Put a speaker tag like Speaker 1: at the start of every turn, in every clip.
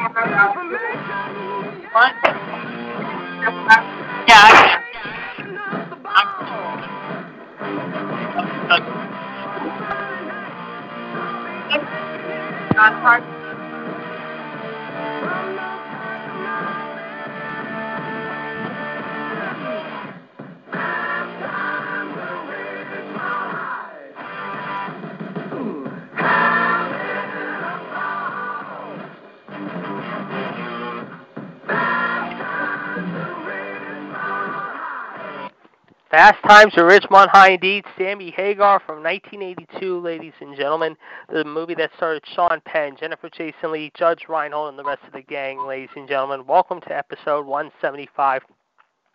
Speaker 1: What? Yeah. I'm,
Speaker 2: Fast Times at Ridgemont High indeed. Sammy Hagar from 1982, ladies and gentlemen. The movie that starred Sean Penn, Jennifer Jason Leigh, Judge Reinhold, and the rest of the gang, ladies and gentlemen. Welcome to episode 175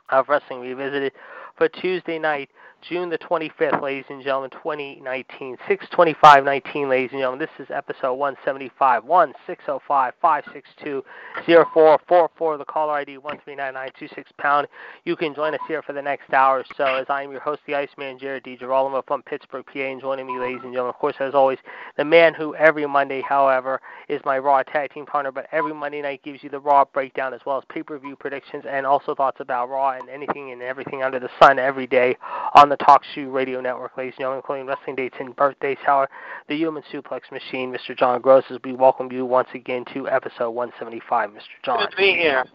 Speaker 2: of Wrestling Revisited for Tuesday night, June the 25th, ladies and gentlemen, 2019. 62519, ladies and gentlemen. This is episode 175. 1605 562 0444. The caller ID 139926 pound. You can join us here for the next hour or so as I am your host, the Iceman, Jared DiGirolamo from Pittsburgh, PA. And joining me, ladies and gentlemen, of course, as always, the man who every Monday, however, is my Raw tag team partner, but every Monday night gives you the Raw breakdown as well as pay per view predictions and also thoughts about Raw and anything and everything under the sun every day on the Talk Shoe Radio Network, ladies and gentlemen, including wrestling dates and birthdays. However, the Human Suplex Machine, Mr. John Gross, as we welcome you once again to episode 175, Mr. John.
Speaker 1: Good to be here.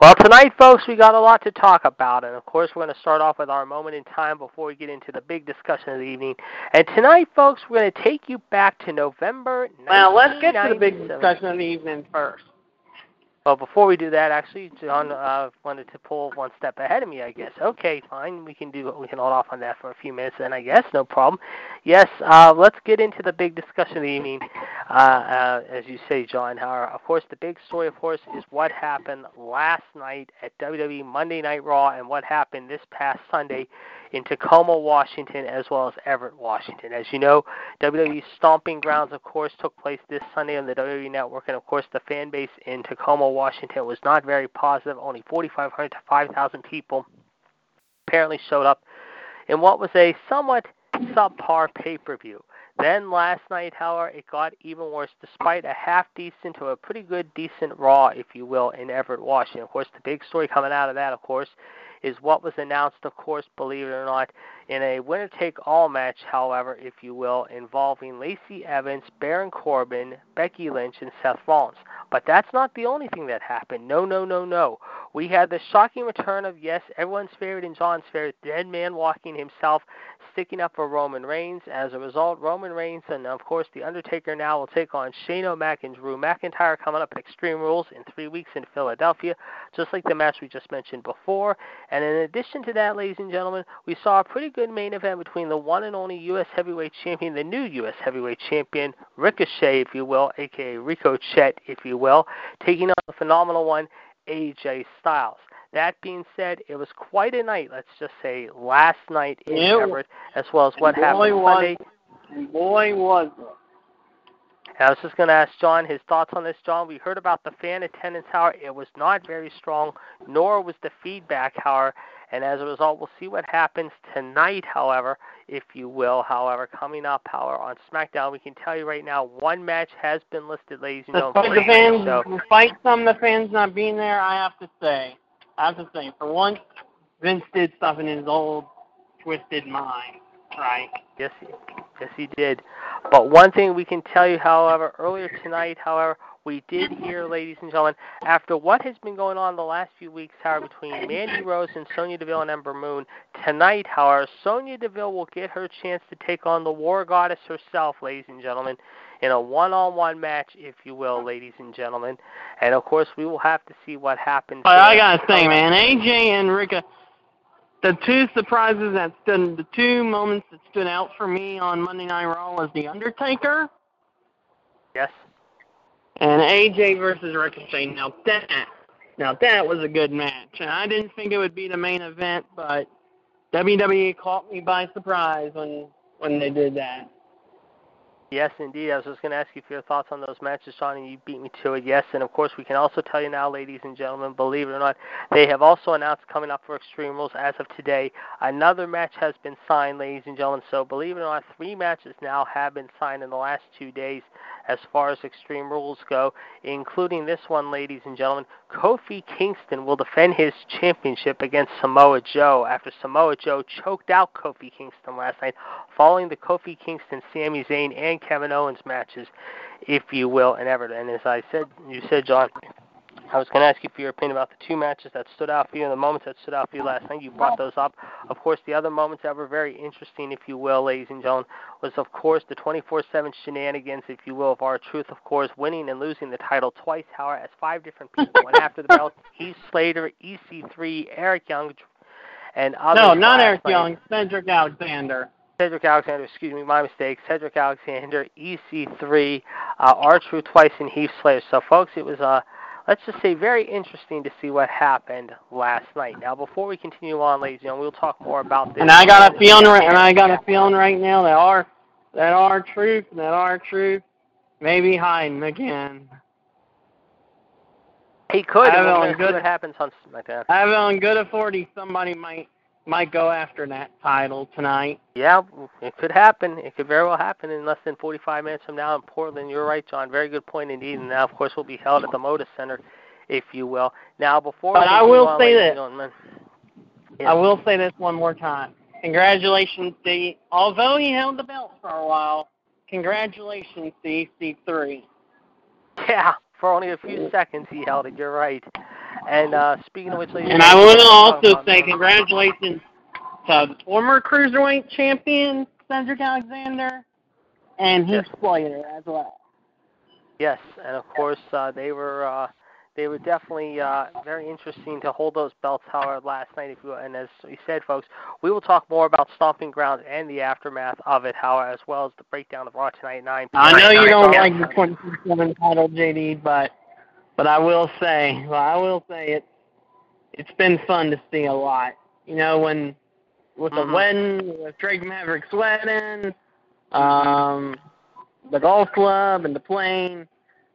Speaker 2: Well, tonight, folks, we got a lot to talk about, and of course, we're going to start off with our moment in time before we get into the big discussion of the evening. And tonight, folks, we're going to take you back to November.
Speaker 1: Well, let's get to the big discussion of the evening first.
Speaker 2: Well, before we do that, actually, John uh, wanted to pull one step ahead of me. I guess. Okay, fine. We can do. We can hold off on that for a few minutes. Then I guess no problem. Yes. Uh, let's get into the big discussion of the evening. Uh, uh, as you say, John. However, of course, the big story, of course, is what happened last night at WWE Monday Night Raw and what happened this past Sunday in Tacoma, Washington, as well as Everett, Washington. As you know, WWE Stomping Grounds, of course, took place this Sunday on the WWE Network, and of course, the fan base in Tacoma, Washington was not very positive. Only 4,500 to 5,000 people apparently showed up in what was a somewhat subpar pay per view. Then last night, however, it got even worse. Despite a half decent to a pretty good, decent Raw, if you will, in Everett, Washington. Of course, the big story coming out of that, of course, is what was announced, of course, believe it or not, in a winner take all match, however, if you will, involving Lacey Evans, Baron Corbin, Becky Lynch, and Seth Rollins. But that's not the only thing that happened. No, no, no, no. We had the shocking return of, yes, everyone's favorite and John's favorite, Dead Man Walking himself, sticking up for Roman Reigns. As a result, Roman Reigns and, of course, The Undertaker now will take on Shane O'Mac and Drew McIntyre coming up at Extreme Rules in three weeks in Philadelphia, just like the match we just mentioned before. And in addition to that, ladies and gentlemen, we saw a pretty good main event between the one and only U.S. Heavyweight Champion, the new U.S. Heavyweight Champion, Ricochet, if you will, aka Ricochet, if you will, taking on the phenomenal one, AJ Styles. That being said, it was quite a night, let's just say, last night in
Speaker 1: Yeah.
Speaker 2: Everett, as well as what
Speaker 1: Boy,
Speaker 2: happened
Speaker 1: was-
Speaker 2: Sunday.
Speaker 1: Boy, was it.
Speaker 2: I was just going to ask John his thoughts on this. John, we heard about the fan attendance, however, it was not very strong, nor was the feedback, however. And as a result, we'll see what happens tonight, however, if you will. However, coming up, however, on SmackDown, we can tell you right now one match has been listed, ladies and gentlemen.
Speaker 1: the fans,
Speaker 2: So,
Speaker 1: despite some of the fans not being there, I have to say, I have to say, for once, Vince did stuff in his old twisted mind, right?
Speaker 2: Yes, yes, he did. But one thing we can tell you, however, earlier tonight, however, we did hear, ladies and gentlemen, after what has been going on the last few weeks, however, between Mandy Rose and Sonya Deville and Ember Moon, tonight, however, Sonya Deville will get her chance to take on the War Goddess herself, ladies and gentlemen, in a one-on-one match, if you will, ladies and gentlemen. And of course, we will have to see what happens.
Speaker 1: But I gotta say, man, AJ and Rika, the two surprises that stood, the two moments that stood out for me on Monday Night Raw was the Undertaker.
Speaker 2: Yes.
Speaker 1: And AJ versus Ricochet. Now that, now that was a good match. And I didn't think it would be the main event, but WWE caught me by surprise when when they did that.
Speaker 2: Yes, indeed. I was just going to ask you for your thoughts on those matches, Sean, and you beat me to it. Yes, and of course, we can also tell you now, ladies and gentlemen, believe it or not, they have also announced coming up for Extreme Rules as of today. Another match has been signed, ladies and gentlemen. So, believe it or not, three matches now have been signed in the last two days as far as Extreme Rules go, including this one, ladies and gentlemen. Kofi Kingston will defend his championship against Samoa Joe after Samoa Joe choked out Kofi Kingston last night, following the Kofi Kingston, Sami Zayn, and Kevin Owens matches, if you will, and Everton. And as I said, you said, John, I was going to ask you for your opinion about the two matches that stood out for you and the moments that stood out for you last night. You brought those up. Of course, the other moments that were very interesting, if you will, ladies and gentlemen, was, of course, the 24 7 shenanigans, if you will, of R-Truth, of course, winning and losing the title twice, however, as five different people went after the belt. Heath Slater, EC3, Eric Young, and others.
Speaker 1: No, not Eric
Speaker 2: night.
Speaker 1: Young, Cedric Alexander.
Speaker 2: Cedric Alexander, excuse me, my mistake. Cedric Alexander, EC3, uh, R-Truth twice, and Heath Slater. So, folks, it was a uh, let's just say very interesting to see what happened last night. Now, before we continue on, ladies and gentlemen, we'll talk more about this.
Speaker 1: And I got a feeling, right, and I got a feeling right now that our that R-Truth, that R-Truth, maybe hiding again.
Speaker 2: He could.
Speaker 1: I have on good-
Speaker 2: what happens on SmackDown.
Speaker 1: I have it on good authority somebody might might go after that title tonight.
Speaker 2: Yeah, it could happen. It could very well happen in less than 45 minutes from now in Portland. You're right, John. Very good point indeed. And now, of course, will be held at the Moda Center, if you will. Now, before
Speaker 1: But I will
Speaker 2: on,
Speaker 1: say this.
Speaker 2: gentlemen,
Speaker 1: I will say this one more time. Congratulations to although he held the belt for a while, congratulations to EC3.
Speaker 2: Yeah, for only a few seconds he held it. You're right. And uh, speaking of which, ladies
Speaker 1: And I want to also say congratulations to former cruiserweight champion Cedric Alexander and Heath
Speaker 2: Yes.
Speaker 1: Slater as well.
Speaker 2: Yes, and of course uh, they were uh, they were definitely uh, very interesting to hold those belts. However, last night, if you and as we said, folks, we will talk more about Stomping Grounds and the aftermath of it, however, as well as the breakdown of Raw tonight nine.
Speaker 1: I know you don't like the 27 title, JD, but but I will say, well, I will say it. It's been fun to see a lot. You know, when with the
Speaker 2: Mhm.
Speaker 1: wedding, with Drake Maverick's wedding, um, the golf club and the plane.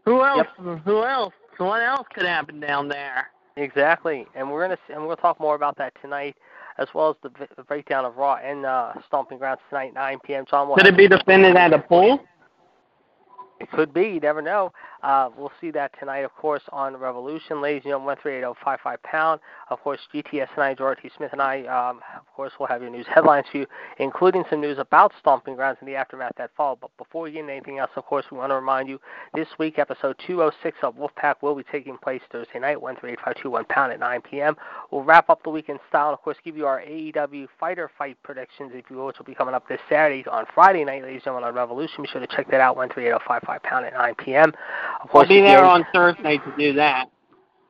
Speaker 1: Who else? Who else? What else could happen down there?
Speaker 2: Exactly, and we're gonna and we're gonna talk more about that tonight, as well as the, the breakdown of Raw and uh, Stomping Grounds tonight, 9 p.m. John, will
Speaker 1: Could it be defended at a pool?
Speaker 2: It could be. You never know. Uh, we'll see that tonight, of course, on Revolution. Ladies and gentlemen, 13855 pound. Of course, GTS and I, George T. Smith and I, um, of course, will have your news headlines for you, including some news about Stomping Grounds and the aftermath that followed. But before we get into anything else, of course, we want to remind you this week, episode 206 of Wolfpack will be taking place Thursday night, 13851 pound at 9 p.m. We'll wrap up the week in style and, of course, give you our AEW Fyter Fest predictions, if you will, which will be coming up this Saturday on Friday night, ladies and gentlemen, on Revolution. Be sure to check that out, 13855 pound at 9 p.m. Of course,
Speaker 1: I'll be there on Thursday to do that.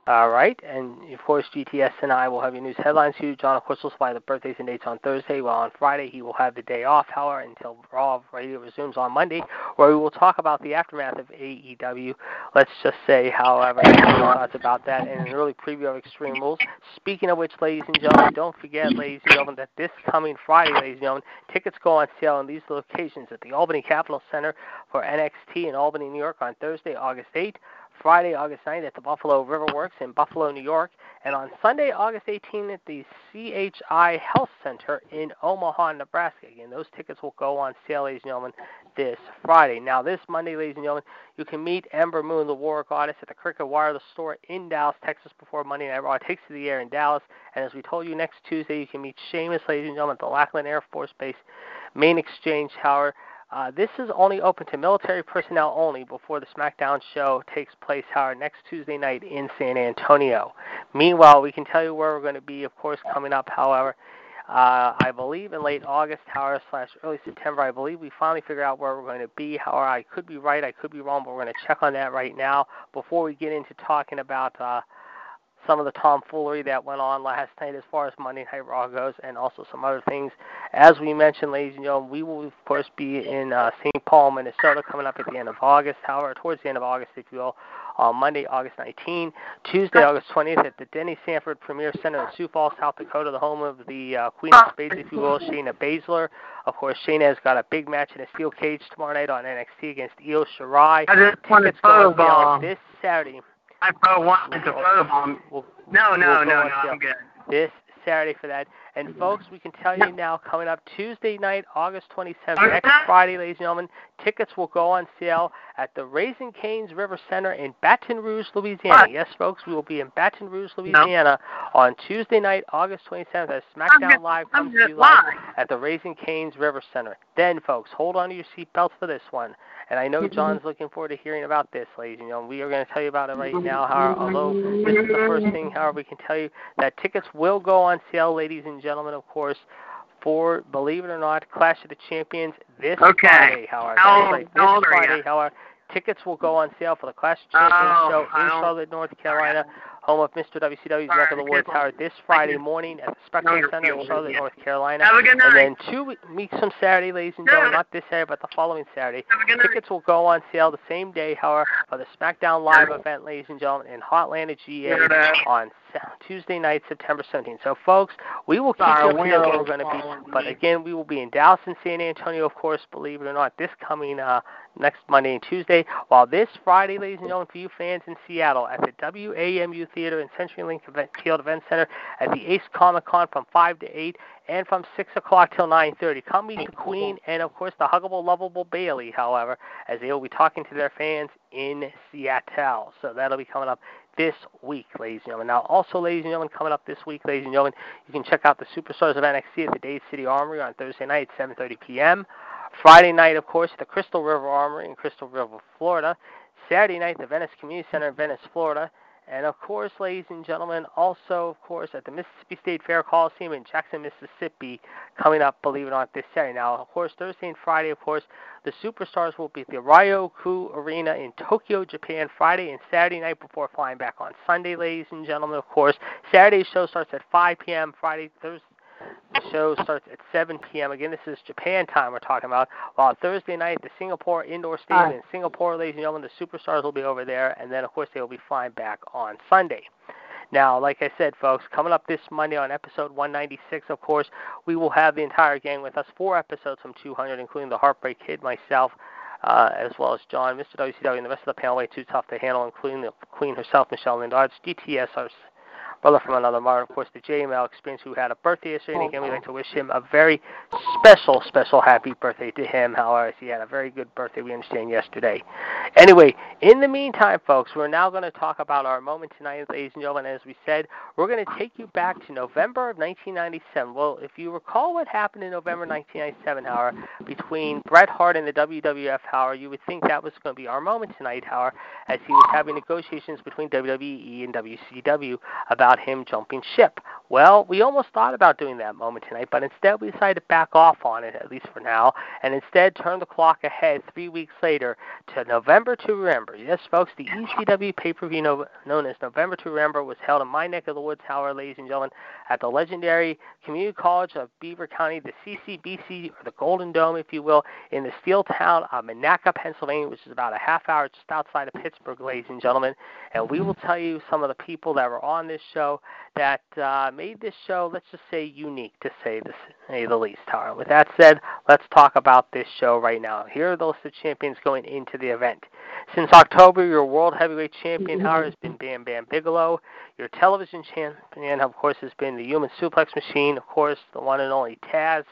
Speaker 2: All right, and of course, GTS and I will have your news headlines for you. John, of course, will supply the birthdays and dates on Thursday, while on Friday he will have the day off, however, until Raw Radio resumes on Monday, where we will talk about the aftermath of AEW. Let's just say, however, thoughts about that and an early preview of Extreme Rules. Speaking of which, ladies and gentlemen, don't forget, ladies and gentlemen, that this coming Friday, ladies and gentlemen, tickets go on sale in these locations at the Albany Capitol Center for NXT in Albany, New York on Thursday, August 8th. Friday, August 9th at the Buffalo Riverworks in Buffalo, New York, and on Sunday, August 18th at the CHI Health Center in Omaha, Nebraska. Again, those tickets will go on sale, ladies and gentlemen, this Friday. Now, this Monday, ladies and gentlemen, you can meet Ember Moon, the War Goddess, at the Cricket Wireless Store in Dallas, Texas, before Monday Night Raw takes to the air in Dallas. And as we told you, next Tuesday, you can meet Sheamus, ladies and gentlemen, at the Lackland Air Force Base main exchange tower Uh, this is only open to military personnel only before the SmackDown show takes place, however, next Tuesday night in San Antonio. Meanwhile, we can tell you where we're going to be, of course, coming up, however. Uh, I believe in late August, however, slash early September, I believe we finally figure out where we're going to be. However, I could be right, I could be wrong, but we're going to check on that right now before we get into talking about uh, some of the tomfoolery that went on last night as far as Monday Night Raw goes, and also some other things. As we mentioned, ladies and gentlemen, we will of course be in uh, St. Paul, Minnesota, coming up at the end of August. However, towards the end of August, if you will, on Monday, August 19, Tuesday, August 20th, at the Denny Sanford Premier Center in Sioux Falls, South Dakota, the home of the uh, Queen of Spades, if you will, Shayna Baszler. Of course, Shayna has got a big match in a steel cage tomorrow night on NXT against Io Shirai.
Speaker 1: I just want to
Speaker 2: this Saturday.
Speaker 1: I probably wanted to photobomb.
Speaker 2: We'll,
Speaker 1: no, no,
Speaker 2: we'll
Speaker 1: no, no, I'm good.
Speaker 2: This Saturday for that. And folks, we can tell you now, coming up Tuesday night, August 27th, next Friday, ladies and gentlemen, tickets will go on sale at the Raising Canes River Center in Baton Rouge, Louisiana. Yes, folks, we will be in Baton Rouge, Louisiana on Tuesday night, August 27th, as SmackDown. Live comes to you live at the Raising Canes River Center. Then, folks, hold on to your seatbelts for this one. And I know John's looking forward to hearing about this, ladies and gentlemen. We are going to tell you about it right now. However, although this is the first thing, however, we can tell you that tickets will go on sale, ladies and gentlemen, of course, for, believe it or not, Clash of the Champions this
Speaker 1: Okay.
Speaker 2: Friday, however.
Speaker 1: How
Speaker 2: That's
Speaker 1: old-
Speaker 2: right,
Speaker 1: how
Speaker 2: this
Speaker 1: are?
Speaker 2: Friday, however. Tickets will go on sale for the Clash of the Champions
Speaker 1: Oh,
Speaker 2: show in Charlotte, North Carolina, home of Mr. WCW's neck of the
Speaker 1: Alright,
Speaker 2: however, this Friday morning at the Spectrum Center in Charlotte,
Speaker 1: yeah.
Speaker 2: North Carolina.
Speaker 1: Have a good night.
Speaker 2: And then two weeks from Saturday, ladies and gentlemen, not this Saturday, but the following Saturday,
Speaker 1: Have a good night.
Speaker 2: tickets will go on sale the same day, however, for the SmackDown Live event, ladies and gentlemen, in Hotlanta, GA on Tuesday night, September 17th. So, folks, we will keep
Speaker 1: Sorry,
Speaker 2: you up to date where we're going to be. But again, we will be in Dallas and San Antonio, of course, believe it or not, this coming uh, next Monday and Tuesday. While this Friday, ladies and gentlemen, for you fans in Seattle at the WAMU Theater and CenturyLink Event, Field Event Center at the Ace Comic Con from 5 to 8 and from 6 o'clock till 9.30. Come meet the Queen and, of course, the huggable, lovable Bayley, however, as they will be talking to their fans in Seattle. So that'll be coming up this week, ladies and gentlemen. Now, also, ladies and gentlemen, coming up this week, ladies and gentlemen, you can check out the Superstars of NXT at the Dade City Armory on Thursday night at 7.30 p.m. Friday night, of course, at the Crystal River Armory in Crystal River, Florida. Saturday night, the Venice Community Center in Venice, Florida. And of course, ladies and gentlemen, also, of course, at the Mississippi State Fair Coliseum in Jackson, Mississippi, coming up, believe it or not, this Saturday. Now, of course, Thursday and Friday, of course, the superstars will be at the Ryogoku Arena in Tokyo, Japan, Friday and Saturday night before flying back on Sunday, ladies and gentlemen, of course. Saturday's show starts at 5 p.m., Friday, Thursday. The show starts at 7 p.m. Again, this is Japan time we're talking about. While Thursday night, the Singapore Indoor Stadium in Singapore, ladies and gentlemen, the superstars will be over there, and then, of course, they will be flying back on Sunday. Now, like I said, folks, coming up this Monday on episode 196, of course, we will have the entire gang with us. Four episodes from 200, including the Heartbreak Kid, myself, uh, as well as John, Mr. WCW, and the rest of the panel way too tough to handle, including the Queen herself, Michelle Lindard, DTS, our brother from another mother, of course, the JML experience, who had a birthday yesterday. And again, we'd oh, like to wish him a very special, special happy birthday to him. However, he had a very good birthday, we understand, yesterday. Anyway, in the meantime, folks, we're now going to talk about our moment tonight, ladies and gentlemen. As we said, we're going to take you back to November of 1997. Well, if you recall what happened in November 1997, however, between Bret Hart and the WWF, however, you would think that was going to be our moment tonight, however, as he was having negotiations between WWE and WCW about him jumping ship. Well, we almost thought about doing that moment tonight, but instead we decided to back off on it, at least for now, and instead turn the clock ahead three weeks later to November to Remember. Yes, folks, the ECW pay-per-view no- known as November to Remember was held in my neck of the woods, however, ladies and gentlemen, at the legendary Community College of Beaver County, the CCBC, or the Golden Dome, if you will, in the steel town of Monaca, Pennsylvania, which is about a half hour just outside of Pittsburgh, ladies and gentlemen. And we will tell you some of the people that were on this show that uh, made this show, let's just say, unique, to say, the, say the least. However, with that said, let's talk about this show right now. Here are the list of champions going into the event. Since October, your World Heavyweight Champion, however, has been Bam Bam Bigelow. Your television champion, of course, has been the Human Suplex Machine, of course, the one and only Taz.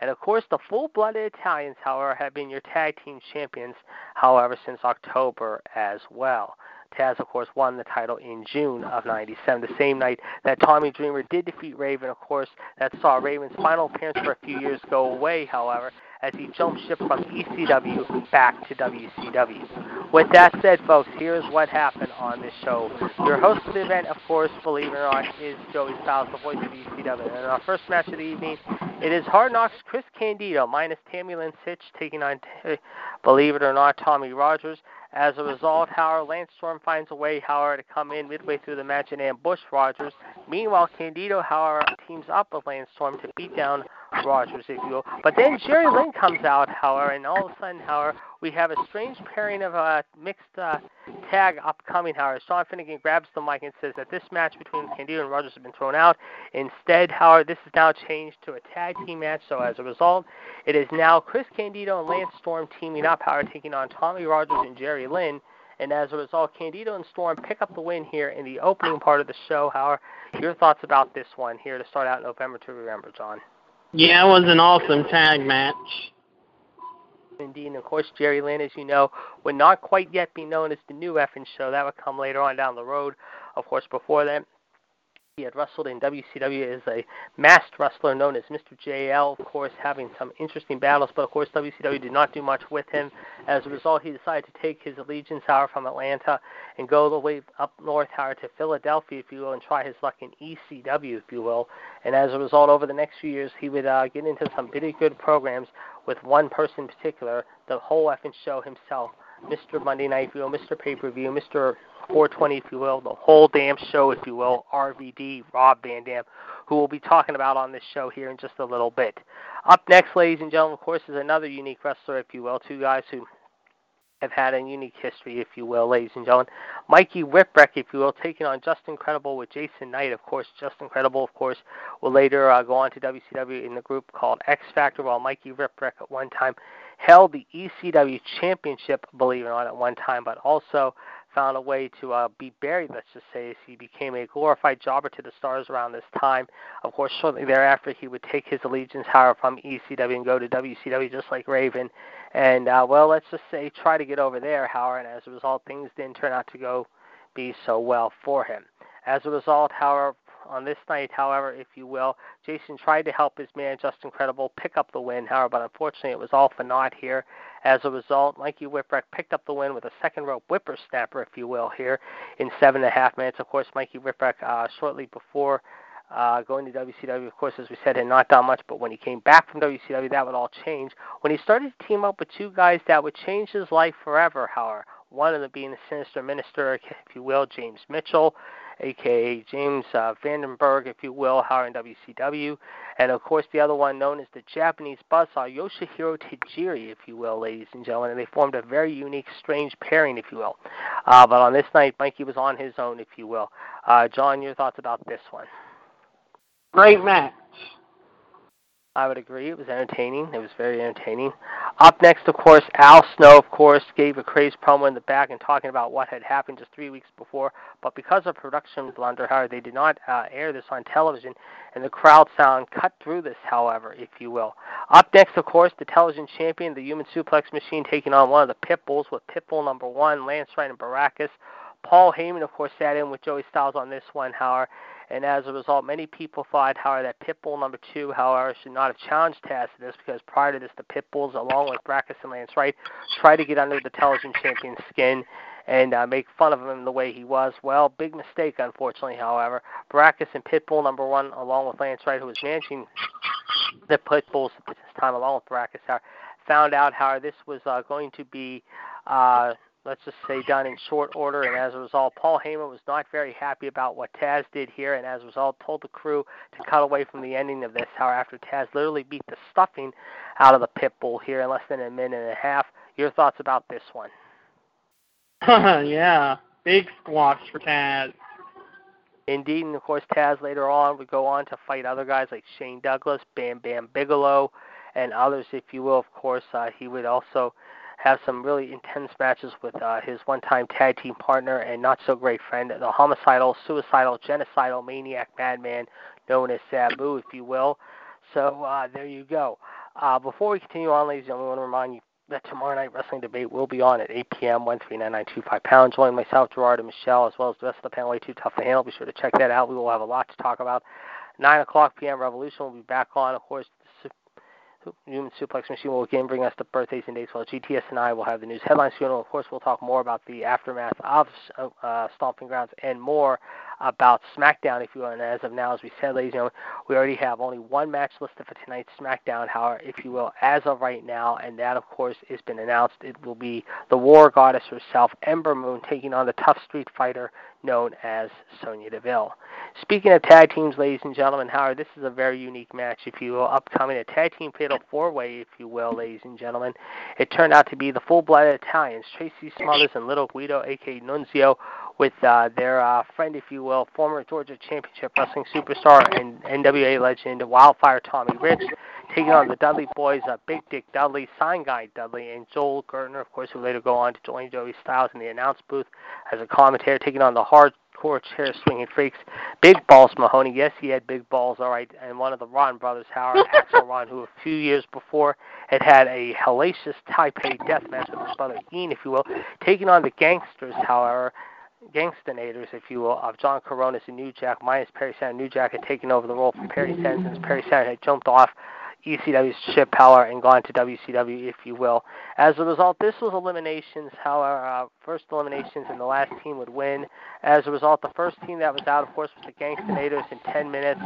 Speaker 2: And of course, the full-blooded Italians, however, have been your tag team champions, however, since October as well. Taz, of course, won the title in June of 97, the same night that Tommy Dreamer did defeat Raven, of course. That saw Raven's final appearance for a few years go away, however, as he jumped ship from ECW back to WCW. With that said, folks, here's what happened on this show. Your host of the event, of course, believe it or not, is Joey Styles, the voice of ECW. And our first match of the evening, it is Hard Knocks Chris Candido minus Tammy Lynn Sytch taking on, believe it or not, Tommy Rogers. As a result, however, Lance Storm finds a way, however, to come in midway through the match and ambush Rogers. Meanwhile, Candido, however, teams up with Lance Storm to beat down Rogers, if you will. But then Jerry Lynn comes out, however, and all of a sudden, however, we have a strange pairing of a uh, mixed uh, tag upcoming, however. Sean Finnegan grabs the mic and says that this match between Candido and Rogers has been thrown out. Instead, however, this is now changed to a tag team match. So as a result, it is now Chris Candido and Lance Storm teaming up, however, taking on Tommy Rogers and Jerry Lynn. And as a result, Candido and Storm pick up the win here in the opening part of the show. However, your thoughts about this one here to start out November to remember, John?
Speaker 1: Yeah, it was an awesome tag match.
Speaker 2: Indeed, and of course, Jerry Lynn, as you know, would not quite yet be known as the new effing show. That would come later on down the road. Of course, before that, he had wrestled in WCW as a masked wrestler known as Mr. JL, of course, having some interesting battles, but of course, WCW did not do much with him. As a result, he decided to take his allegiance hour from Atlanta and go the way up north, hour to Philadelphia, if you will, and try his luck in ECW, if you will. And as a result, over the next few years, he would uh, get into some pretty good programs with one person in particular, the whole effing show himself, Mr. Monday Night View, Mr. Pay Per View, Mr. 420, if you will, the whole damn show, if you will, RVD, Rob Van Dam, who we'll be talking about on this show here in just a little bit. Up next, ladies and gentlemen, of course, is another unique wrestler, if you will, two guys who have had a unique history, if you will, ladies and gentlemen. Mikey Whipwreck, if you will, taking on Justin Credible with Jason Knight, of course. Justin Credible, of course, will later uh, go on to WCW in the group called X Factor, while Mikey Whipwreck at one time held the ECW Championship, believe it or not, at one time, but also found a way to uh, be buried, let's just say, as he became a glorified jobber to the stars around this time. Of course, shortly thereafter, he would take his allegiance, however, from ECW and go to WCW just like Raven. And, uh, well, let's just say, try to get over there, however, and as a result, things didn't turn out to go be so well for him. As a result, however, on this night, however, if you will, Jason tried to help his man Justin Credible pick up the win, however, but unfortunately it was all for naught here. As a result, Mikey Whipwreck picked up the win with a second rope whippersnapper, if you will, here in seven and a half minutes. Of course, Mikey Whipwreck, uh, shortly before uh, going to WCW, of course, as we said, had not done much, but when he came back from WCW, that would all change. When he started to team up with two guys that would change his life forever, however, one of them being the sinister minister, if you will, James Mitchell, aka James uh, Vandenberg, if you will, Howard in WCW. And of course, the other one known as the Japanese Buzzsaw, Yoshihiro Tajiri, if you will, ladies and gentlemen. And they formed a very unique, strange pairing, if you will. Uh, but on this night, Mikey was on his own, if you will. Uh, John, your thoughts about this one?
Speaker 1: Great match.
Speaker 2: I would agree. It was entertaining. It was very entertaining. Up next, of course, Al Snow, of course, gave a crazy promo in the back and talking about what had happened just three weeks before. But because of production blunder, however, they did not uh, air this on television, and the crowd sound cut through this, however, if you will. Up next, of course, the television champion, the Human Suplex Machine, taking on one of the Pitbulls with Pitbull number one, Lance Wright and Baracus. Paul Heyman, of course, sat in with Joey Styles on this one, however, and as a result, many people thought, however, that Pitbull number two, however, should not have challenged Taz this because prior to this, the Pitbulls, along with Baracus and Lance Wright, tried to get under the television champion's skin and uh, make fun of him the way he was. Well, big mistake, unfortunately, however. Baracus and Pitbull number one, along with Lance Wright, who was managing the Pitbulls at this time, along with however, found out, how this was uh, going to be. Uh, let's just say, done in short order. And as a result, Paul Heyman was not very happy about what Taz did here, and as a result, told the crew to cut away from the ending of this. However, after Taz literally beat the stuffing out of the pit bull here in less than a minute and a half, your thoughts about this one?
Speaker 1: yeah, big squash for Taz.
Speaker 2: Indeed, and of course, Taz later on would go on to fight other guys like Shane Douglas, Bam Bam Bigelow, and others, if you will. Of course, uh, he would also have some really intense matches with uh, his one-time tag team partner and not so great friend, the homicidal, suicidal, genocidal maniac madman known as Sabu, if you will. So uh, there you go. Uh, before we continue on, ladies and gentlemen, I want to remind you that tomorrow night wrestling debate will be on at 8 p.m. One three nine nine two five pounds. Join myself, Gerard, and Michelle, as well as the rest of the panel. Way too tough to handle. Be sure to check that out. We will have a lot to talk about. 9 o'clock p.m. Revolution will be back on. Of course, Human Suplex Machine will again bring us the birthdays and dates, while GTS and I will have the news headlines. Funeral. Of course, we'll talk more about the aftermath of uh, Stomping Grounds and more about SmackDown, if you will. And as of now, as we said, ladies and gentlemen, we already have only one match listed for tonight's SmackDown, however, if you will, as of right now, and that, of course, has been announced. It will be the War Goddess herself, Ember Moon, taking on the tough street fighter known as Sonya Deville. Speaking of tag teams, ladies and gentlemen, Howard, this is a very unique match, if you will, upcoming a tag team fatal four way, if you will, ladies and gentlemen. It turned out to be the full blooded Italians, Tracy Smothers and Little Guido, aka Nunzio, with uh, their uh, friend, if you will, former Georgia Championship Wrestling superstar and NWA legend Wildfire Tommy Rich, taking on the Dudley Boys, uh, Big Dick Dudley, Sign Guy Dudley, and Joel Gertner, of course, who later go on to join Joey Styles in the announce booth as a commentator, taking on the hardcore chair swinging freaks, Big Balls Mahoney. Yes, he had big balls, all right, and one of the Ron brothers, Howard Axl Rotten, who a few years before had had a hellacious Taipei death match with his brother Ian, if you will, taking on the Gangsters, however, Gangstanators, if you will, of John Kronus and New Jack, minus Perry Saturn. New Jack had taken over the role from Perry Saturn since Perry Saturn had jumped off ECW's ship power and gone to WCW, if you will. As a result, this was eliminations. However, first eliminations, and the last team would win. As a result, the first team that was out, of course, was the Gangstanators in 10 minutes.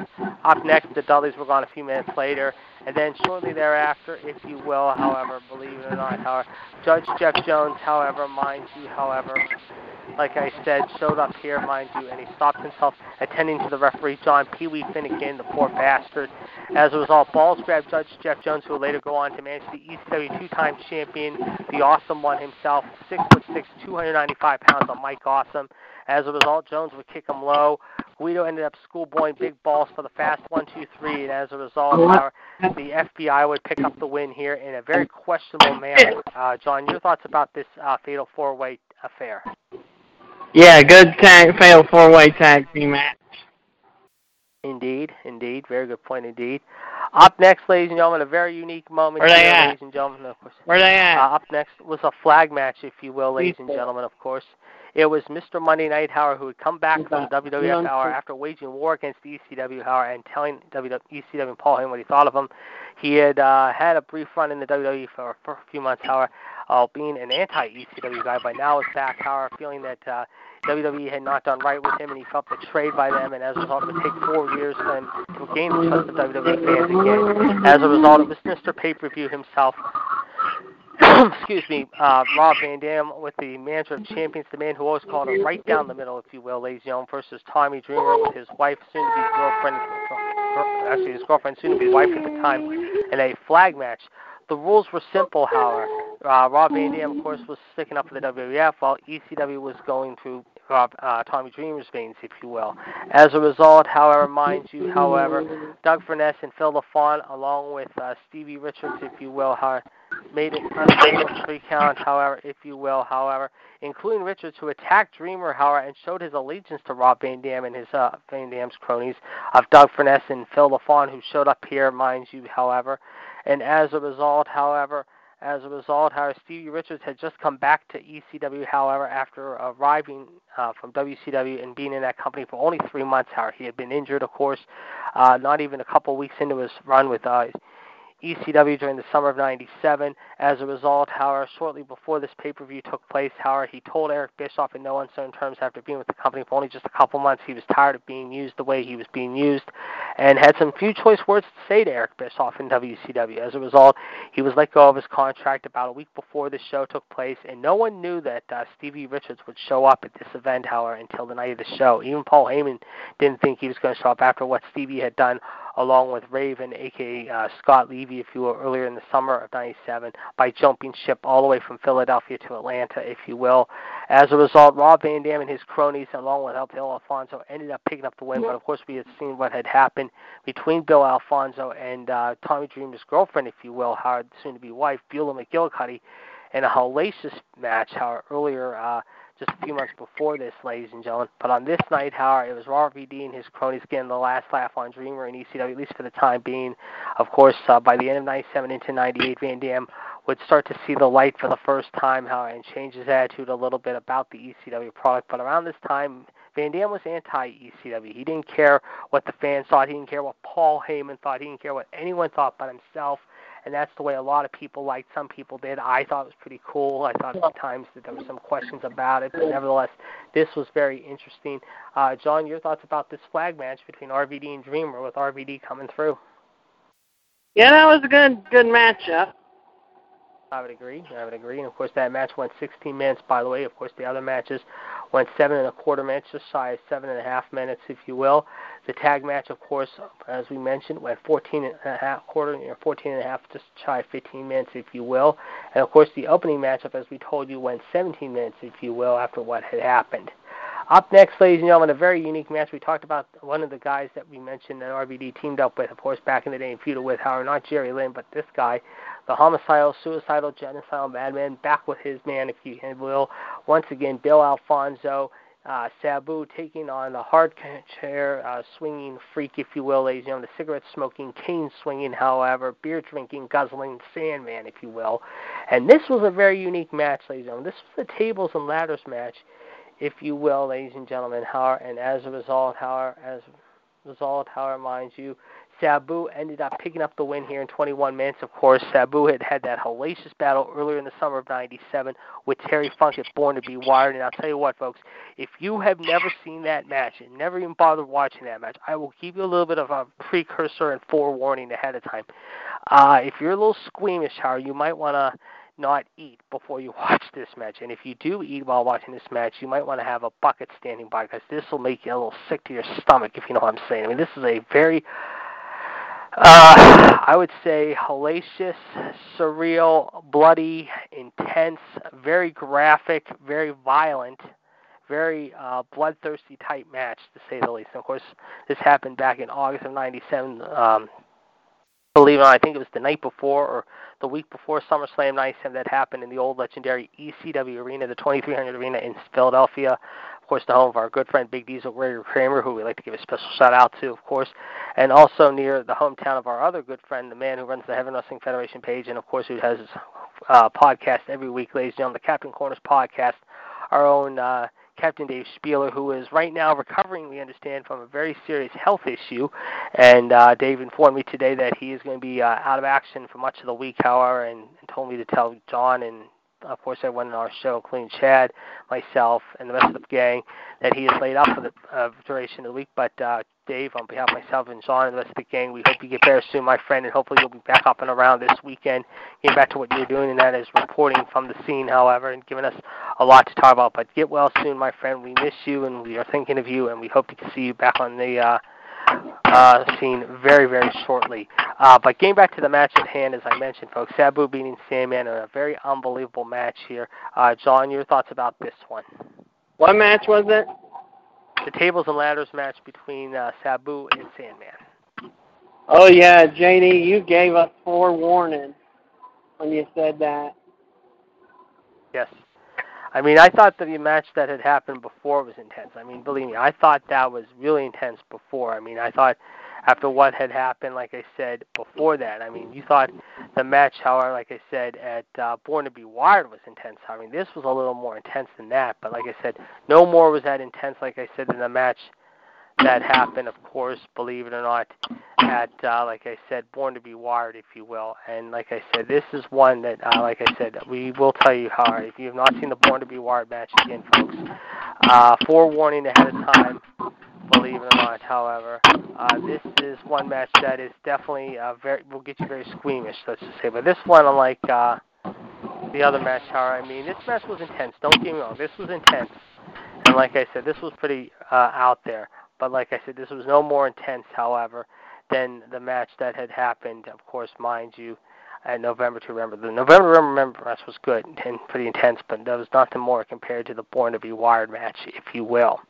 Speaker 2: Up next, the Dudleys were gone a few minutes later. And then shortly thereafter, if you will, however, believe it or not, however, Judge Jeff Jones, however, mind you, however, like I said, showed up here, mind you, and he stopped himself attending to the referee, John Pee Wee Finnegan, the poor bastard. As a result, balls grabbed Judge Jeff Jones, who would later go on to manage the ECW two-time champion, the Awesome One himself, six foot six, 295 pounds on Mike Awesome. As a result, Jones would kick him low. Guido ended up schoolboying big balls for the fast one, two, three, and as a result, our, the FBI would pick up the win here in a very questionable manner. Uh, John, your thoughts about this uh, fatal four-way affair?
Speaker 1: Yeah, good tag, fatal four-way tag team match.
Speaker 2: Indeed, indeed, very good point indeed. Up next, ladies and gentlemen, a very unique moment
Speaker 1: Where
Speaker 2: here,
Speaker 1: they at?
Speaker 2: ladies and gentlemen. Of course.
Speaker 1: Where they at?
Speaker 2: Uh, up next was a flag match, if you will, ladies and gentlemen. Of course, it was Mr. Monday Night Howard who had come back from the WWF Hour after waging war against ECW Hour and telling WW, ECW and Paul Heyman what he thought of him. He had uh, had a brief run in the WWE for, for a few months, Howard, uh, being an anti-ECW guy, but now is back, Howard, feeling that uh, WWE had not done right with him, and he felt betrayed by them, and as a result, it would take four years for him to gain the trust of WWE fans again. As a result, it was Mr. Pay-Per-View himself excuse me, uh, Rob Van Dam with the manager of champions, the man who always called him right down the middle, if you will, ladies and gentlemen, versus Tommy Dreamer with his wife, soon to be girlfriend, actually his girlfriend, soon to be wife at the time, in a flag match. The rules were simple, however. Uh, Rob Van Dam, of course, was sticking up for the WWF, while ECW was going through Uh, Tommy Dreamer's veins, if you will. As a result, however, mind you, however, Doug Furnas and Phil LaFon, along with uh, Stevie Richards, if you will, however, made it unfatal three count, however, if you will, however, including Richards, who attacked Dreamer, however, and showed his allegiance to Rob Van Dam and his uh, Van Dam's cronies of Doug Furnas and Phil LaFon, who showed up here, mind you, however. And as a result, however, as a result, however, Stevie Richards had just come back to ECW, however, after arriving uh, from WCW and being in that company for only three months, however. He had been injured, of course, uh, not even a couple weeks into his run with uh, ECW during the summer of 97. As a result, however, shortly before this pay-per-view took place, however, he told Eric Bischoff in no uncertain terms after being with the company for only just a couple months he was tired of being used the way he was being used and had some few choice words to say to Eric Bischoff in WCW. As a result, he was let go of his contract about a week before the show took place, and no one knew that uh, Stevie Richards would show up at this event, however, until the night of the show. Even Paul Heyman didn't think he was going to show up after what Stevie had done along with Raven, aka uh, Scott Levy, if you will, earlier in the summer of '97, by jumping ship all the way from Philadelphia to Atlanta, if you will. As a result, Rob Van Dam and his cronies, along with Bill Alfonso, ended up picking up the win. But of course, we had seen what had happened between Bill Alfonso and uh, Tommy Dreamer's girlfriend, if you will, Howard, soon-to-be wife, Beulah McGillicuddy, in a hellacious match. Howard, earlier. Uh, just a few months before this, ladies and gentlemen. But on this night, however, it was Robert and his cronies getting the last laugh on Dreamer and ECW, at least for the time being. Of course, uh, by the end of 97 into 98, Van Dam would start to see the light for the first time, however, and change his attitude a little bit about the ECW product. But around this time, Van Dam was anti-ECW. He didn't care what the fans thought. He didn't care what Paul Heyman thought. He didn't care what anyone thought but himself. And that's the way a lot of people liked. Some people did. I thought it was pretty cool. I thought at times that there were some questions about it, but nevertheless, this was very interesting. Uh, John, your thoughts about this flag match between RVD and Dreamer with RVD coming through?
Speaker 1: Yeah, that was a good good matchup.
Speaker 2: I would agree. I would agree. And of course, that match went 16 minutes. By the way, of course, the other matches went seven and a quarter minutes, just shy of seven and a half minutes, if you will. The tag match, of course, as we mentioned, went 14 and a half quarter, know, 14 and a half, just shy of 15 minutes, if you will. And of course, the opening matchup, as we told you, went 17 minutes, if you will, after what had happened. Up next, ladies and gentlemen, a very unique match. We talked about one of the guys that we mentioned that RVD teamed up with, of course, back in the day and feuded with, however, not Jerry Lynn, but this guy, the homicidal, suicidal, genocidal madman, back with his man, if you will. Once again, Bill Alfonso, uh, Sabu taking on the hard chair uh, swinging freak, if you will, ladies and gentlemen, the cigarette smoking, cane swinging, however, beer drinking, guzzling Sandman, if you will. And this was a very unique match, ladies and gentlemen. This was a tables and ladders match if you will, ladies and gentlemen. How and as a result, how as a result, how mind you, Sabu ended up picking up the win here in 21 minutes. Of course, Sabu had had that hellacious battle earlier in the summer of '97 with Terry Funk at Born to Be Wired. And I'll tell you what, folks, if you have never seen that match and never even bothered watching that match, I will give you a little bit of a precursor and forewarning ahead of time. Uh, if you're a little squeamish, how you might want to not eat before you watch this match. And if you do eat while watching this match, you might want to have a bucket standing by because this will make you a little sick to your stomach, if you know what I'm saying. I mean, this is a very, uh, I would say, hellacious, surreal, bloody, intense, very graphic, very violent. Very uh, bloodthirsty type match, to say the least. And of course, this happened back in August of '97. Um, believe it I think it was the night before or the week before SummerSlam 97 that happened in the old legendary ECW Arena, the 2300 Arena in Philadelphia. Of course, the home of our good friend Big Diesel Ray Kramer, who we'd like to give a special shout out to, of course, and also near the hometown of our other good friend, the man who runs the Heaven Wrestling Federation page, and of course, who has his uh, podcast every week, ladies and gentlemen, the Captain Corners podcast, our own. Uh, Captain Dave Spieler, who is right now recovering, we understand, from a very serious health issue. And uh, Dave informed me today that he is going to be uh, out of action for much of the week, however, and, and told me to tell John and of course, everyone in our show, including Chad, myself, and the rest of the gang, that he is laid up for the uh, duration of the week. But uh, Dave, on behalf of myself and John and the rest of the gang, we hope you get better soon, my friend, and hopefully you'll be back up and around this weekend, getting back to what you're doing, and that is reporting from the scene, however, and giving us a lot to talk about. But get well soon, my friend. We miss you, and we are thinking of you, and we hope to see you back on the uh, uh, scene very, very shortly. Uh, but getting back to the match at hand, as I mentioned, folks, Sabu beating Sandman in a very unbelievable match here. Uh, John, your thoughts about this one?
Speaker 1: What match was it?
Speaker 2: The tables and ladders match between uh, Sabu and Sandman.
Speaker 1: Oh yeah, JD, you gave us forewarning when you said that.
Speaker 2: Yes. I mean, I thought the match that had happened before was intense. I mean, believe me, I thought that was really intense before. I mean, I thought after what had happened, like I said before that, I mean, you thought the match, however, like I said, at uh, Born to Be Wired was intense. I mean, this was a little more intense than that, but like I said, no more was that intense, like I said, than the match that happened, of course, believe it or not, at uh, like I said, Born to Be Wired, if you will. And like I said, this is one that, uh, like I said, we will tell you how. If you have not seen the Born to Be Wired match again, folks, uh, forewarning ahead of time. Believe it or not, however, uh, this is one match that is definitely uh, very will get you very squeamish, let's just say. But this one, unlike uh, the other match, however, I mean, this match was intense. Don't get me wrong, this was intense. And like I said, this was pretty uh, out there. But like I said, this was no more intense, however, than the match that had happened, of course, mind you, at November to Remember. The November to Remember match was good and pretty intense, but that was nothing more compared to the Born to Be Wired match, if you will.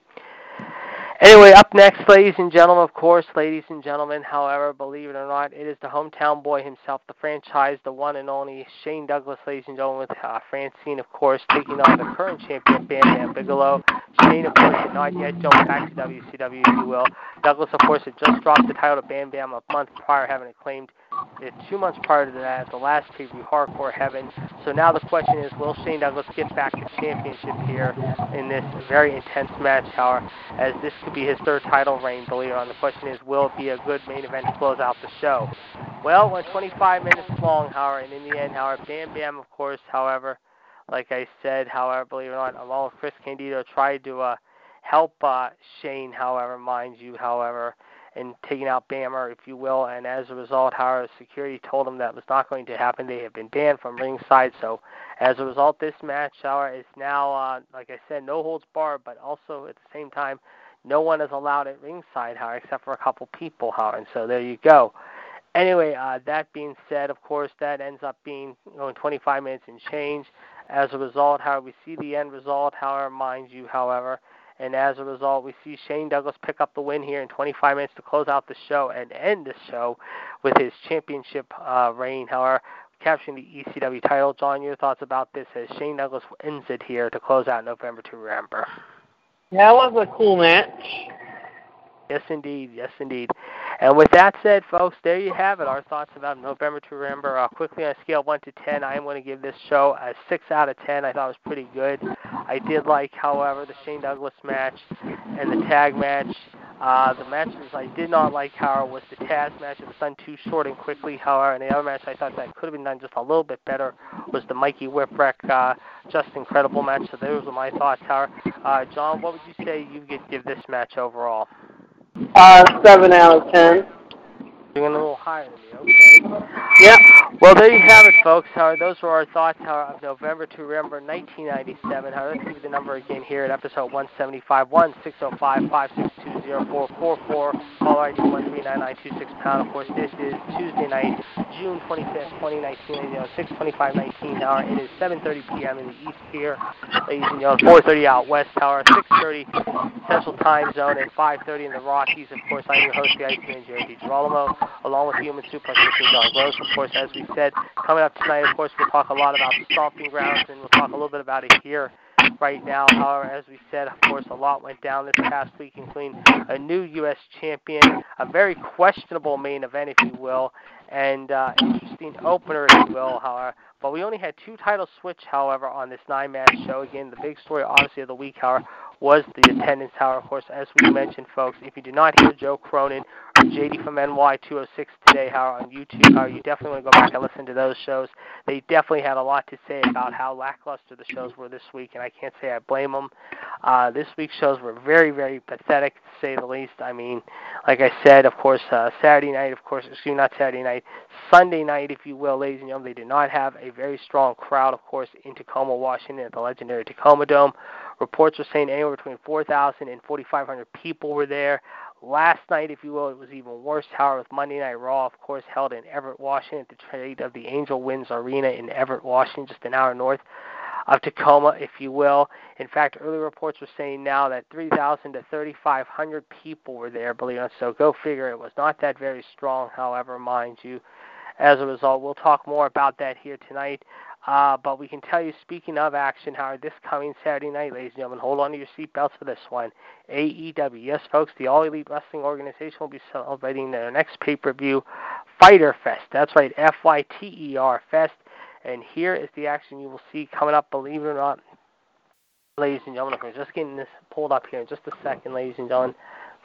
Speaker 2: Anyway, up next, ladies and gentlemen, of course, ladies and gentlemen, however, believe it or not, it is the hometown boy himself, the franchise, the one and only Shane Douglas, ladies and gentlemen, with uh, Francine, of course, taking on the current champion, Bam Bam Bigelow. Shane, of course, had not yet jumped back to WCW, if you will. Douglas, of course, had just dropped the title to Bam Bam a month prior, having claimed it's two months prior to that, the last preview, Hardcore Heaven. So now the question is, will Shane Douglas get back the championship here in this very intense match, however, as this could be his third title reign, believe it or not. The question is, will it be a good main event to close out the show? Well, went 25 minutes long, however, and in the end, however, Bam Bam, of course, however, like I said, however, believe it or not, along with Chris Candido, tried to uh, help uh, Shane, however, mind you, however, and taking out Bammer, if you will. And as a result, however, security told them that was not going to happen. They have been banned from ringside. So as a result, this match, however, is now, uh, like I said, no holds barred, but also at the same time, no one is allowed at ringside, however, except for a couple people, however. And so there you go. Anyway, uh, that being said, of course, that ends up being going 25 minutes and change. As a result, however, we see the end result, however, mind you, however, and as a result, we see Shane Douglas pick up the win here in 25 minutes to close out the show and end the show with his championship uh, reign. However, capturing the ECW title. John, your thoughts about this as Shane Douglas ends it here to close out November to Remember.
Speaker 1: Yeah, it was a cool match.
Speaker 2: Yes, indeed. Yes, indeed. And with that said, folks, there you have it. Our thoughts about November to Remember. Uh, quickly on a scale of 1 to 10, I am going to give this show a 6 out of 10. I thought it was pretty good. I did like, however, the Shane Douglas match and the tag match. Uh, the matches I did not like, however, was the Taz match. It was done too short and quickly, however. And the other match I thought that could have been done just a little bit better was the Mikey Whipwreck uh, Justin Credible match. So those were my thoughts, however. Uh, John, what would you say you could give this match overall?
Speaker 1: Uh, seven out of ten.
Speaker 2: You're a little higher than me, okay.
Speaker 1: Yep.
Speaker 2: Well, there you have it, folks. How those were our thoughts how, of November to Remember 1997. How, let's give you the number again here at episode 175, 1-605-562-0444. Call ID 139-926 pound. Of course, this is Tuesday night, June 25th, 2019. You know, 625-19 hour. It is 7.30 p.m. in the east here. Ladies and gentlemen, 4.30 out west hour, 6.30 Central Time Zone, and 5.30 in the Rockies. Of course, I'm your host, the Iceman, Jerry DiGirolamo, along with Human Suplex. John Gross. Of course, as we said, coming up tonight, of course, we'll talk a lot about the stomping grounds, and we'll talk a little bit about it here right now. However, as we said, of course, a lot went down this past week, including a new U.S. champion, a very questionable main event, if you will, and uh, interesting opener, if you will. However, but we only had two title switch, however, on this nine-match show. Again, the big story, obviously, of the week, however, was the attendance tower. Of course, as we mentioned, folks, if you do not hear Joe Cronin JD from NY206 today, how on YouTube, how you definitely want to go back and listen to those shows. They definitely had a lot to say about how lackluster the shows were this week, and I can't say I blame them. Uh, this week's shows were very, very pathetic, to say the least. I mean, like I said, of course, uh, Saturday night, of course, excuse me, not Saturday night, Sunday night, if you will, ladies and gentlemen, they did not have a very strong crowd, of course, in Tacoma, Washington, at the legendary Tacoma Dome. Reports are saying anywhere between 4,000 and 4,500 people were there. Last night, if you will, it was even worse. However, with Monday Night Raw, of course, held in Everett, Washington, at the trade of the Angel Winds Arena in Everett, Washington, just an hour north of Tacoma, if you will. In fact, early reports were saying now that 3,000 to 3,500 people were there, believe it or not. So go figure. It was not that very strong, however, mind you. As a result, we'll talk more about that here tonight. Uh, but we can tell you, speaking of action, Howard, this coming Saturday night, ladies and gentlemen, hold on to your seatbelts for this one. AEW, yes, folks, the All Elite Wrestling Organization will be celebrating their next pay per view, Fyter Fest. That's right, F Y T E R Fest. And here is the action you will see coming up, believe it or not, ladies and gentlemen. We're just getting this pulled up here in just a second, ladies and gentlemen,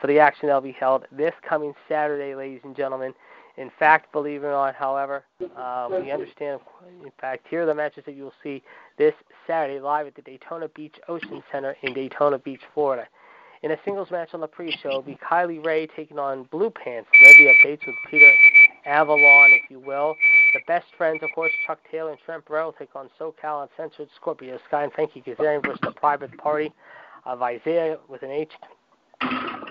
Speaker 2: for the action that will be held this coming Saturday, ladies and gentlemen. In fact, believe it or not, however, uh, we understand, in fact, here are the matches that you will see this Saturday live at the Daytona Beach Ocean Center in Daytona Beach, Florida. In a singles match on the pre-show, will be Kylie Rae taking on Blue Pants. Leva Bates with Peter Avalon, if you will. The best friends, of course, Chuck Taylor and Trent Burrell take on SoCal Uncensored, Scorpio Sky, and Thank You Kazarian versus the Private Party of Isaiah with an H,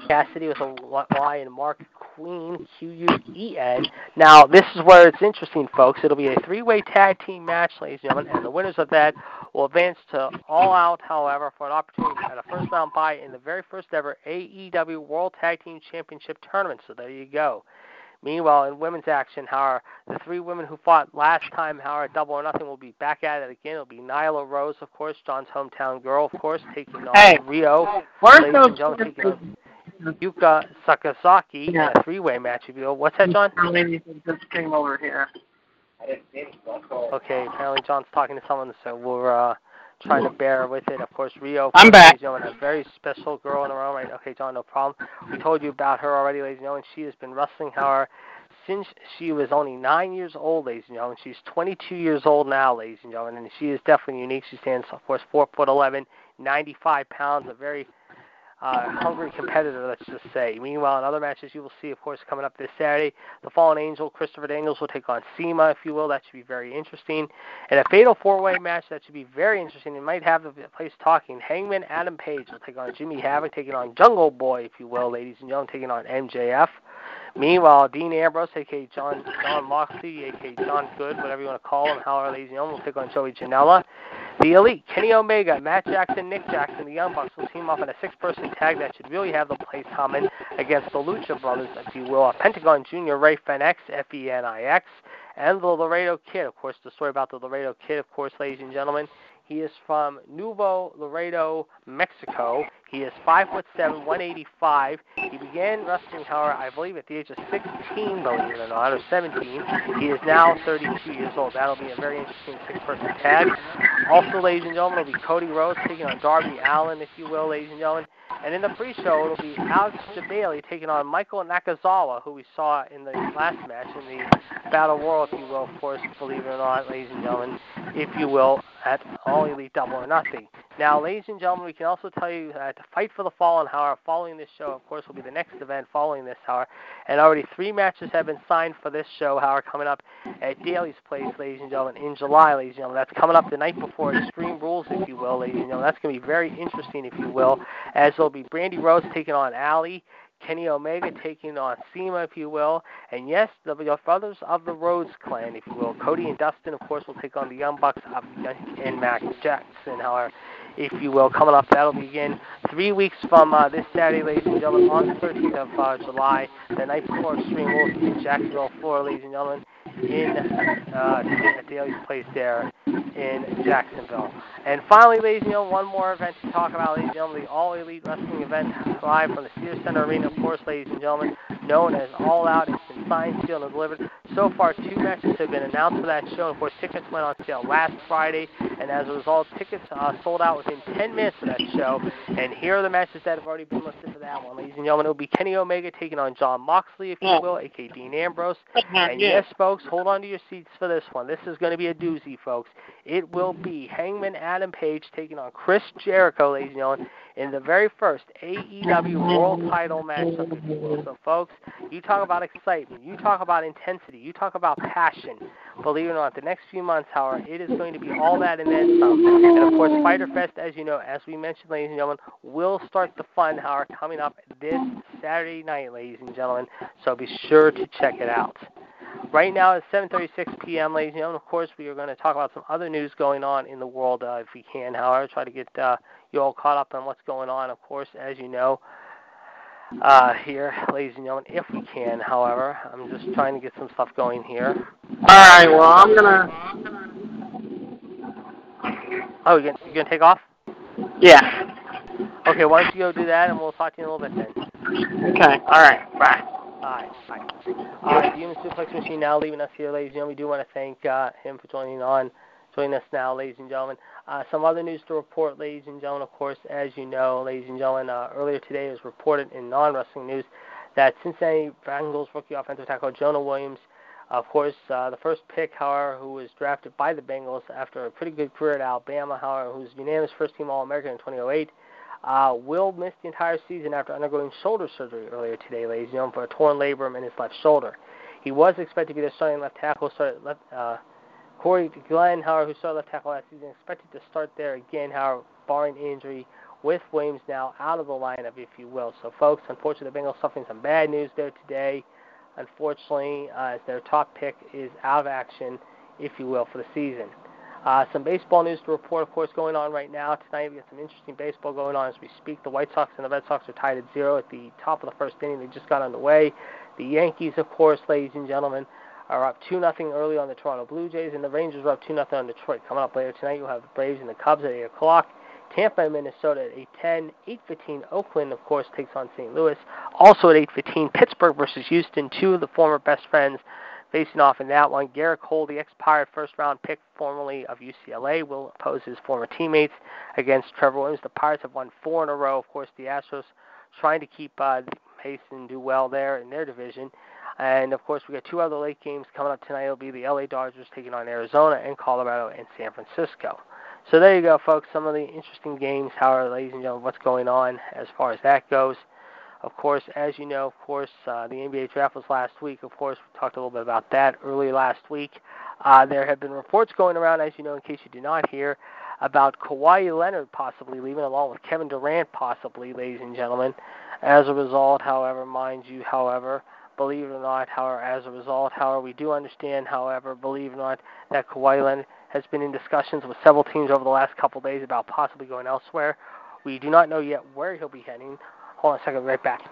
Speaker 2: Cassidy with a Y, and Mark Queen, Q U E N. Now, this is where it's interesting, folks. It'll be a three way tag team match, ladies and gentlemen, and the winners of that will advance to All Out, however, for an opportunity at a first round bye in the very first ever AEW World Tag Team Championship tournament. So there you go. Meanwhile, in women's action, however, the three women who fought last time, however, Double or Nothing will be back at it again. It'll be Nyla Rose, of course, John's hometown girl, of course, taking on
Speaker 1: hey,
Speaker 2: Riho.
Speaker 1: Where's
Speaker 2: Ladies and gentlemen, taking on Yuka Sakazaki
Speaker 1: Yeah.
Speaker 2: in a three-way match. If you will. What's that, John?
Speaker 1: Lady just came over here.
Speaker 2: Okay, apparently John's talking to someone, so we're uh, trying to bear with it. Of course, Riho.
Speaker 1: I'm back.
Speaker 2: Ladies and gentlemen, a very special girl in her own right. Okay, John, no problem. We told you about her already, ladies and gentlemen. She has been wrestling, however, since she was only nine years old, ladies and gentlemen. She's 22 years old now, ladies and gentlemen, and she is definitely unique. She stands, of course, four foot 11, 95 pounds, a very uh, hungry competitor, let's just say. Meanwhile, in other matches you will see, of course, coming up this Saturday, the Fallen Angel, Christopher Daniels, will take on CIMA, if you will. That should be very interesting. And a fatal four-way match that should be very interesting. It might have the place talking. Hangman Adam Page will take on Jimmy Havoc, taking on Jungle Boy, if you will, ladies and gentlemen, taking on MJF. Meanwhile, Dean Ambrose, aka John Jon Moxley, aka John Good, whatever you want to call him, ladies and gentlemen, will take on Joey Janela. The Elite, Kenny Omega, Matt Jackson, Nick Jackson, the Young Bucks will team up in a six-person tag that should really have the place humming against the Lucha Brothers, if you will. Pentagon Jr., Rey Fenix, F-E-N-I-X, and the Laredo Kid. Of course, the story about the Laredo Kid, of course, ladies and gentlemen. He is from Nuevo Laredo, Mexico. He is five foot seven, 185. He began wrestling, however, I believe at the age of 16, believe it or not, or 17. He is now 32 years old. That'll be a very interesting six-person tag. Also, ladies and gentlemen, it'll be Cody Rhodes taking on Darby Allin, if you will, ladies and gentlemen. And in the pre-show, it'll be Alex Bailey taking on Michael Nakazawa, who we saw in the last match in the Battle Royal, if you will, of course, believe it or not, ladies and gentlemen, if you will, at All Elite Double or Nothing. Now, ladies and gentlemen, we can also tell you that the Fight for the Fallen, however, following this show, of course, will be the next event following this, hour. and already three matches have been signed for this show, however, coming up at Daily's Place, ladies and gentlemen, in July, ladies and gentlemen. That's coming up the night before Extreme Rules, if you will, ladies and gentlemen. That's going to be very interesting, if you will, as there'll be Brandi Rhodes taking on Allie, Kenny Omega taking on CIMA, if you will, and yes, the, the brothers of the Rhodes clan, if you will. Cody and Dustin, of course, will take on the Young Bucks of, and Max Jackson, however, if you will, coming up. That'll begin three weeks from uh, this Saturday, ladies and gentlemen, on the 13th of uh, July, the night before Extreme Rules in Jacksonville, Florida, ladies and gentlemen, in uh, Daily's Place there in Jacksonville. And finally, ladies and gentlemen, one more event to talk about, ladies and gentlemen, the All Elite Wrestling event live from the Sears Center Arena, of course, ladies and gentlemen, known as All Out. Signed, sealed, and delivered. So far, two matches have been announced for that show. Of course, tickets went on sale last Friday, and as a result, tickets uh, sold out within 10 minutes of that show. And here are the matches that have already been listed for that one, ladies and gentlemen. It will be Kenny Omega taking on Jon Moxley, if you
Speaker 1: Yeah.
Speaker 2: will, aka Dean Ambrose. And yes, folks, hold on to your seats for this one. This is going to be a doozy, folks. It will be Hangman Adam Page taking on Chris Jericho, ladies and gentlemen, in the very first AEW World Title matchup, if you will. So, folks, you talk about excitement, you talk about intensity, you talk about passion. Believe it or not, the next few months, however, it is going to be all that and then some. And of course, Fyter Fest, as you know, as we mentioned, ladies and gentlemen, will start the fun, however, coming up this Saturday night, ladies and gentlemen. So be sure to check it out. Right now it's 7:36 p.m., ladies and gentlemen. Of course, we are going to talk about some other news going on in the world, uh, if we can. However, try to get uh, you all caught up on what's going on. Of course, as you know, uh, here, ladies and gentlemen, if we can. However, I'm just trying to get some stuff going here.
Speaker 1: All right. Well, I'm gonna.
Speaker 2: Oh, you gonna, you gonna take off?
Speaker 1: Yeah.
Speaker 2: Okay, why don't you go do that, and we'll talk to you in a little bit then.
Speaker 1: Okay. All right. Bye.
Speaker 2: Alright, bye. Alright, the Human Suplex Machine now leaving us here, ladies and gentlemen. We do want to thank uh, him for joining on, joining us now, ladies and gentlemen. Uh, some other news to report, ladies and gentlemen. Of course, as you know, ladies and gentlemen, uh, earlier today was reported in non-wrestling news that Cincinnati Bengals rookie offensive tackle Jonah Williams, of course, uh, the first pick, however, who was drafted by the Bengals after a pretty good career at Alabama, however, who's unanimous first-team All-American in 2008, uh, will miss the entire season after undergoing shoulder surgery earlier today, ladies and gentlemen, for a torn labrum in his left shoulder. He was expected to be the starting left tackle. Started left, uh, Cordy Glenn, however, who started left tackle last season, expected to start there again, however, barring injury, with Williams now out of the lineup, if you will. So, folks, unfortunately, the Bengals suffering some bad news there today. Unfortunately, uh, as their top pick is out of action, if you will, for the season. Uh, some baseball news to report, of course, going on right now. Tonight we got some interesting baseball going on as we speak. The White Sox and the Red Sox are tied at zero at the top of the first inning. They just got underway. The Yankees, of course, ladies and gentlemen, are up 2 nothing early on the Toronto Blue Jays, and the Rangers are up 2 nothing on Detroit. Coming up later tonight, you'll have the Braves and the Cubs at 8 o'clock. Tampa and Minnesota at 8:10. 8:15 Oakland, of course, takes on St. Louis. Also at 8:15 Pittsburgh versus Houston. Two of the former best friends facing off in that one. Gerrit Cole, the ex-Pirate first-round pick, formerly of UCLA, will oppose his former teammates against Trevor Williams. The Pirates have won four in a row. Of course, the Astros trying to keep uh, pace and do well there in their division. And of course, we got two other late games coming up tonight. It'll be the LA Dodgers taking on Arizona and Colorado and San Francisco. So there you go, folks. Some of the interesting games. However, ladies and gentlemen, what's going on as far as that goes. Of course, as you know, of course, uh, the NBA draft was last week. Of course, we talked a little bit about that early last week. Uh, there have been reports going around, as you know, in case you did not hear, about Kawhi Leonard possibly leaving, along with Kevin Durant possibly, ladies and gentlemen. As a result, however, mind you, however, believe it or not, however, as a result, however, we do understand, however, believe it or not, that Kawhi Leonard has been in discussions with several teams over the last couple days about possibly going elsewhere. We do not know yet where he'll be heading. Hold on a second, right back.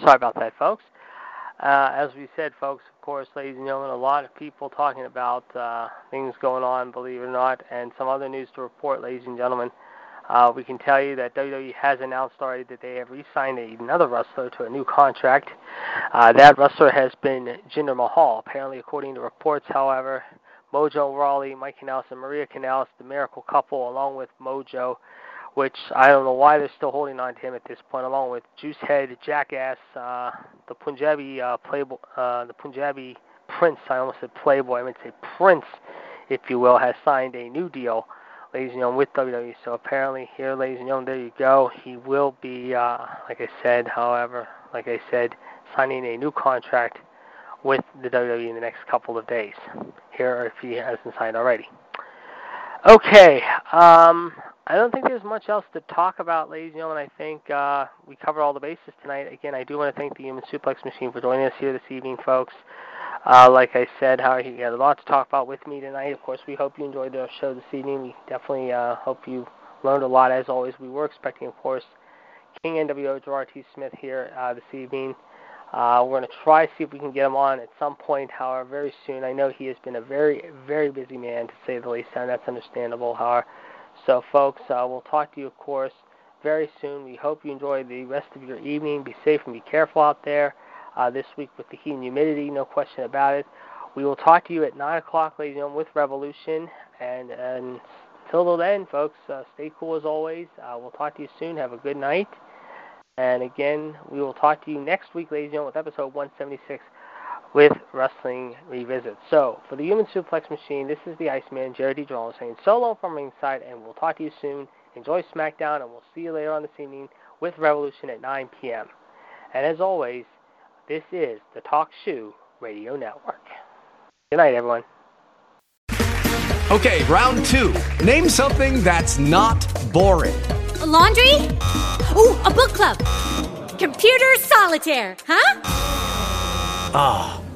Speaker 2: Sorry about that, folks. Uh, as we said, folks, of course, ladies and gentlemen, a lot of people talking about uh, things going on, believe it or not, and some other news to report, ladies and gentlemen. Uh, we can tell you that WWE has announced already that they have re-signed another wrestler to a new contract. Uh, that wrestler has been Jinder Mahal. Apparently, according to reports, however, Mojo Rawley, Mike Kanellis, and Maria Kanellis, the miracle couple, along with Mojo, which I don't know why they're still holding on to him at this point, along with Juicehead, Jackass, uh, the Punjabi uh, playboy, uh, the Punjabi Prince. I almost said Playboy. I meant to say Prince, if you will, has signed a new deal, ladies and gentlemen, with WWE. So apparently, here, ladies and gentlemen, there you go. He will be, uh, like I said, however, like I said, signing a new contract with the WWE in the next couple of days. Here, if he hasn't signed already. Okay. Um, I don't think there's much else to talk about, ladies and gentlemen. I think uh, we covered all the bases tonight. Again, I do want to thank the Human Suplex Machine for joining us here this evening, folks. Uh, like I said, Howard, you had a lot to talk about with me tonight. Of course, we hope you enjoyed the show this evening. We definitely uh, hope you learned a lot, as always. We were expecting, of course, King NWO Gerard T. Smith here uh, this evening. Uh, we're going to try to see if we can get him on at some point, however, very soon. I know he has been a very, very busy man, to say the least, and that's understandable, however. So, folks, uh, we'll talk to you, of course, very soon. We hope you enjoy the rest of your evening. Be safe and be careful out there uh, this week with the heat and humidity, no question about it. We will talk to you at 9 o'clock, ladies and gentlemen, with Revolution. And, and until then, folks, uh, stay cool as always. Uh, we'll talk to you soon. Have a good night. And again, we will talk to you next week, ladies and gentlemen, with episode 176 with Wrestling Revisit. So, for the Human Suplex Machine, this is the Iceman, Jared D. Jones, saying so long from ringside, and we'll talk to you soon. Enjoy SmackDown, and we'll see you later on this evening with Revolution at 9 p.m. And as always, this is the Talk Shoe Radio Network. Good night, everyone.
Speaker 3: Okay, round two. Name something that's not boring.
Speaker 4: A laundry? Ooh, a book club. Computer solitaire, huh?
Speaker 3: Ah.